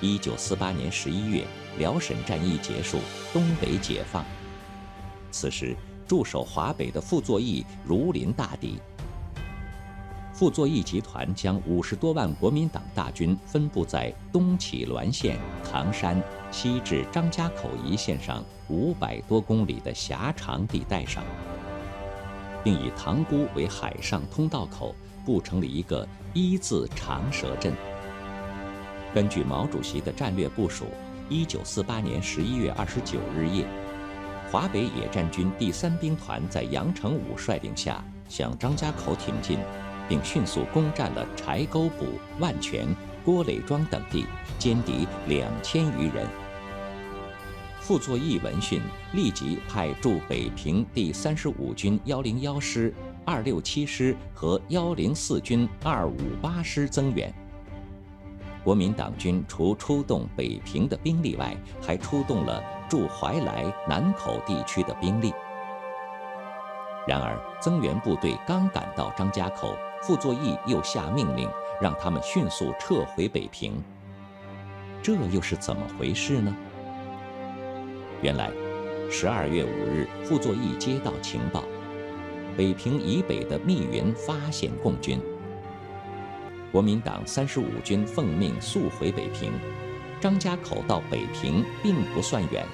一九四八年十一月，辽沈战役结束，东北解放。此时，驻守华北的傅作义如临大敌。傅作义集团将五十多万国民党大军分布在东起滦县、唐山，西至张家口一线上五百多公里的狭长地带上，并以塘沽为海上通道口，布成了一个一字长蛇阵。根据毛主席的战略部署，一九四八年十一月二十九日夜，华北野战军第三兵团在杨成武率领下向张家口挺进。并迅速攻占了柴沟堡、万泉、郭垒庄等地，歼敌两千余人。傅作义闻讯，立即派驻北平第三十五军幺零幺师、二六七师和幺零四军二五八师增援。国民党军除出动北平的兵力外，还出动了驻怀来、南口地区的兵力。然而，增援部队刚赶到张家口。傅作义又下命令，让他们迅速撤回北平。这又是怎么回事呢？原来，十二月五日，傅作义接到情报，北平以北的密云发现共军。国民党三十五军奉命速回北平。张家口到北平并不算远，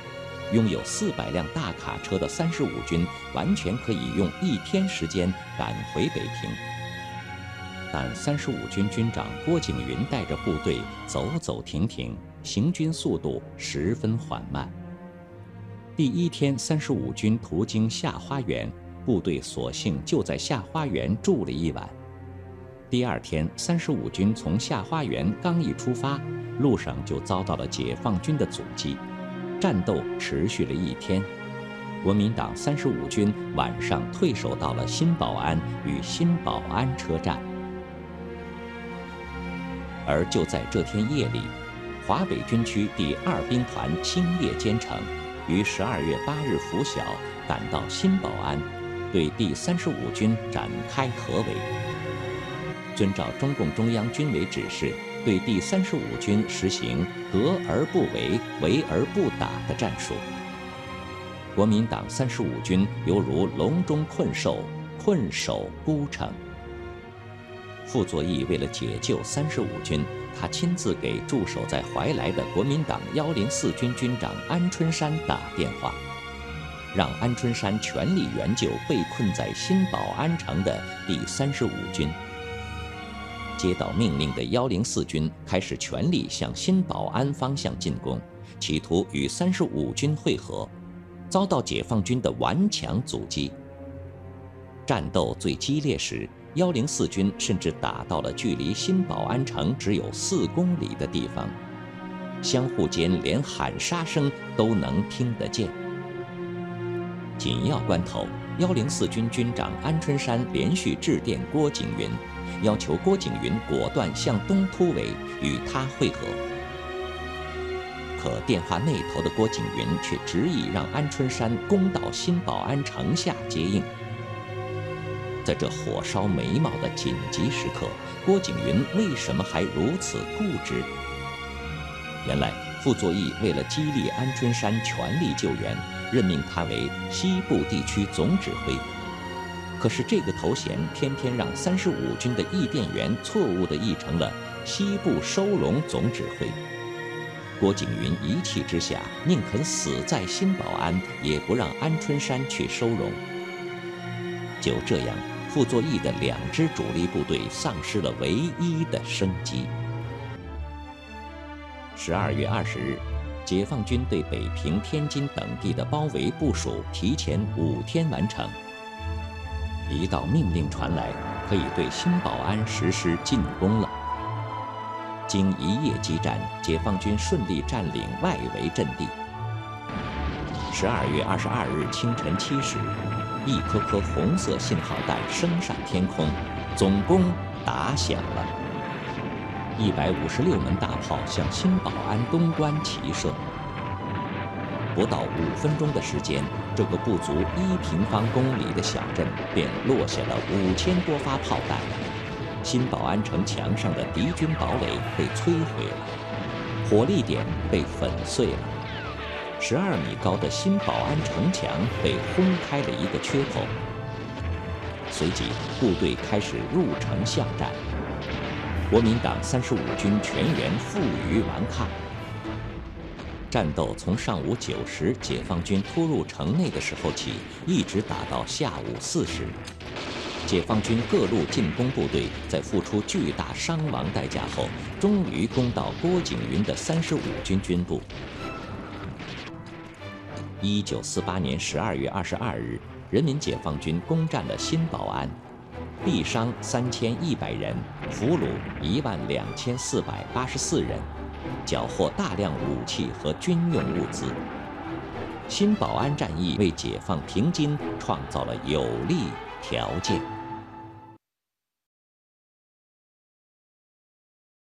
拥有四百辆大卡车的三十五军，完全可以用一天时间赶回北平。但三十五军军长郭景云带着部队走走停停，行军速度十分缓慢。第一天，三十五军途经下花园，部队索性就在下花园住了一晚。第二天，三十五军从下花园刚一出发，路上就遭到了解放军的阻击，战斗持续了一天。国民党三十五军晚上退守到了新保安与新保安车站。而就在这天夜里，华北军区第二兵团星夜兼程，于十二月八日拂晓赶到新保安，对第三十五军展开合围。遵照中共中央军委指示，对第三十五军实行隔而不围、围而不打的战术。国民党三十五军犹如笼中困兽，困守孤城。傅作义为了解救三十五军，他亲自给驻守在怀来的国民党幺零四军军长安春山打电话，让安春山全力援救被困在新保安城的第三十五军。接到命令的幺零四军开始全力向新保安方向进攻，企图与三十五军会合，遭到解放军的顽强阻击。战斗最激烈时。幺零四军甚至打到了距离新保安城只有四公里的地方，相互间连喊杀声都能听得见。紧要关头，幺零四军军长安春山连续致电郭景云，要求郭景云果断向东突围，与他会合。可电话那头的郭景云却执意让安春山攻到新保安城下接应。在这火烧眉毛的紧急时刻，郭景云为什么还如此固执？原来，傅作义为了激励安春山全力救援，任命他为西部地区总指挥。可是，这个头衔偏偏让三十五军的译电员错误地译成了西部收容总指挥。郭景云一气之下，宁肯死在新保安，也不让安春山去收容。就这样。傅作义的两支主力部队丧失了唯一的生机。十二月二十日，解放军对北平、天津等地的包围部署提前五天完成。一道命令传来，可以对新保安实施进攻了。经一夜激战，解放军顺利占领外围阵地。十二月二十二日清晨七时。一颗颗红色信号弹升上天空，总攻打响了。一百五十六门大炮向新保安东关齐射。不到五分钟的时间，这个不足一平方公里的小镇便落下了五千多发炮弹，新保安城墙上的敌军堡垒被摧毁了。火力点被粉碎了，十二米高的新保安城墙被轰开了一个缺口。随即，部队开始入城巷战，国民党三十五军全员负隅顽抗。战斗从上午九时解放军突入城内的时候起，一直打到下午四时。解放军各路进攻部队在付出巨大伤亡代价后，终于攻到郭景云的三十五军军部。一九四八年十二月二十二日。人民解放军攻占了新保安，毙伤三千一百人，俘虏一万两千四百八十四人，缴获大量武器和军用物资。新保安战役为解放平津创造了有利条件。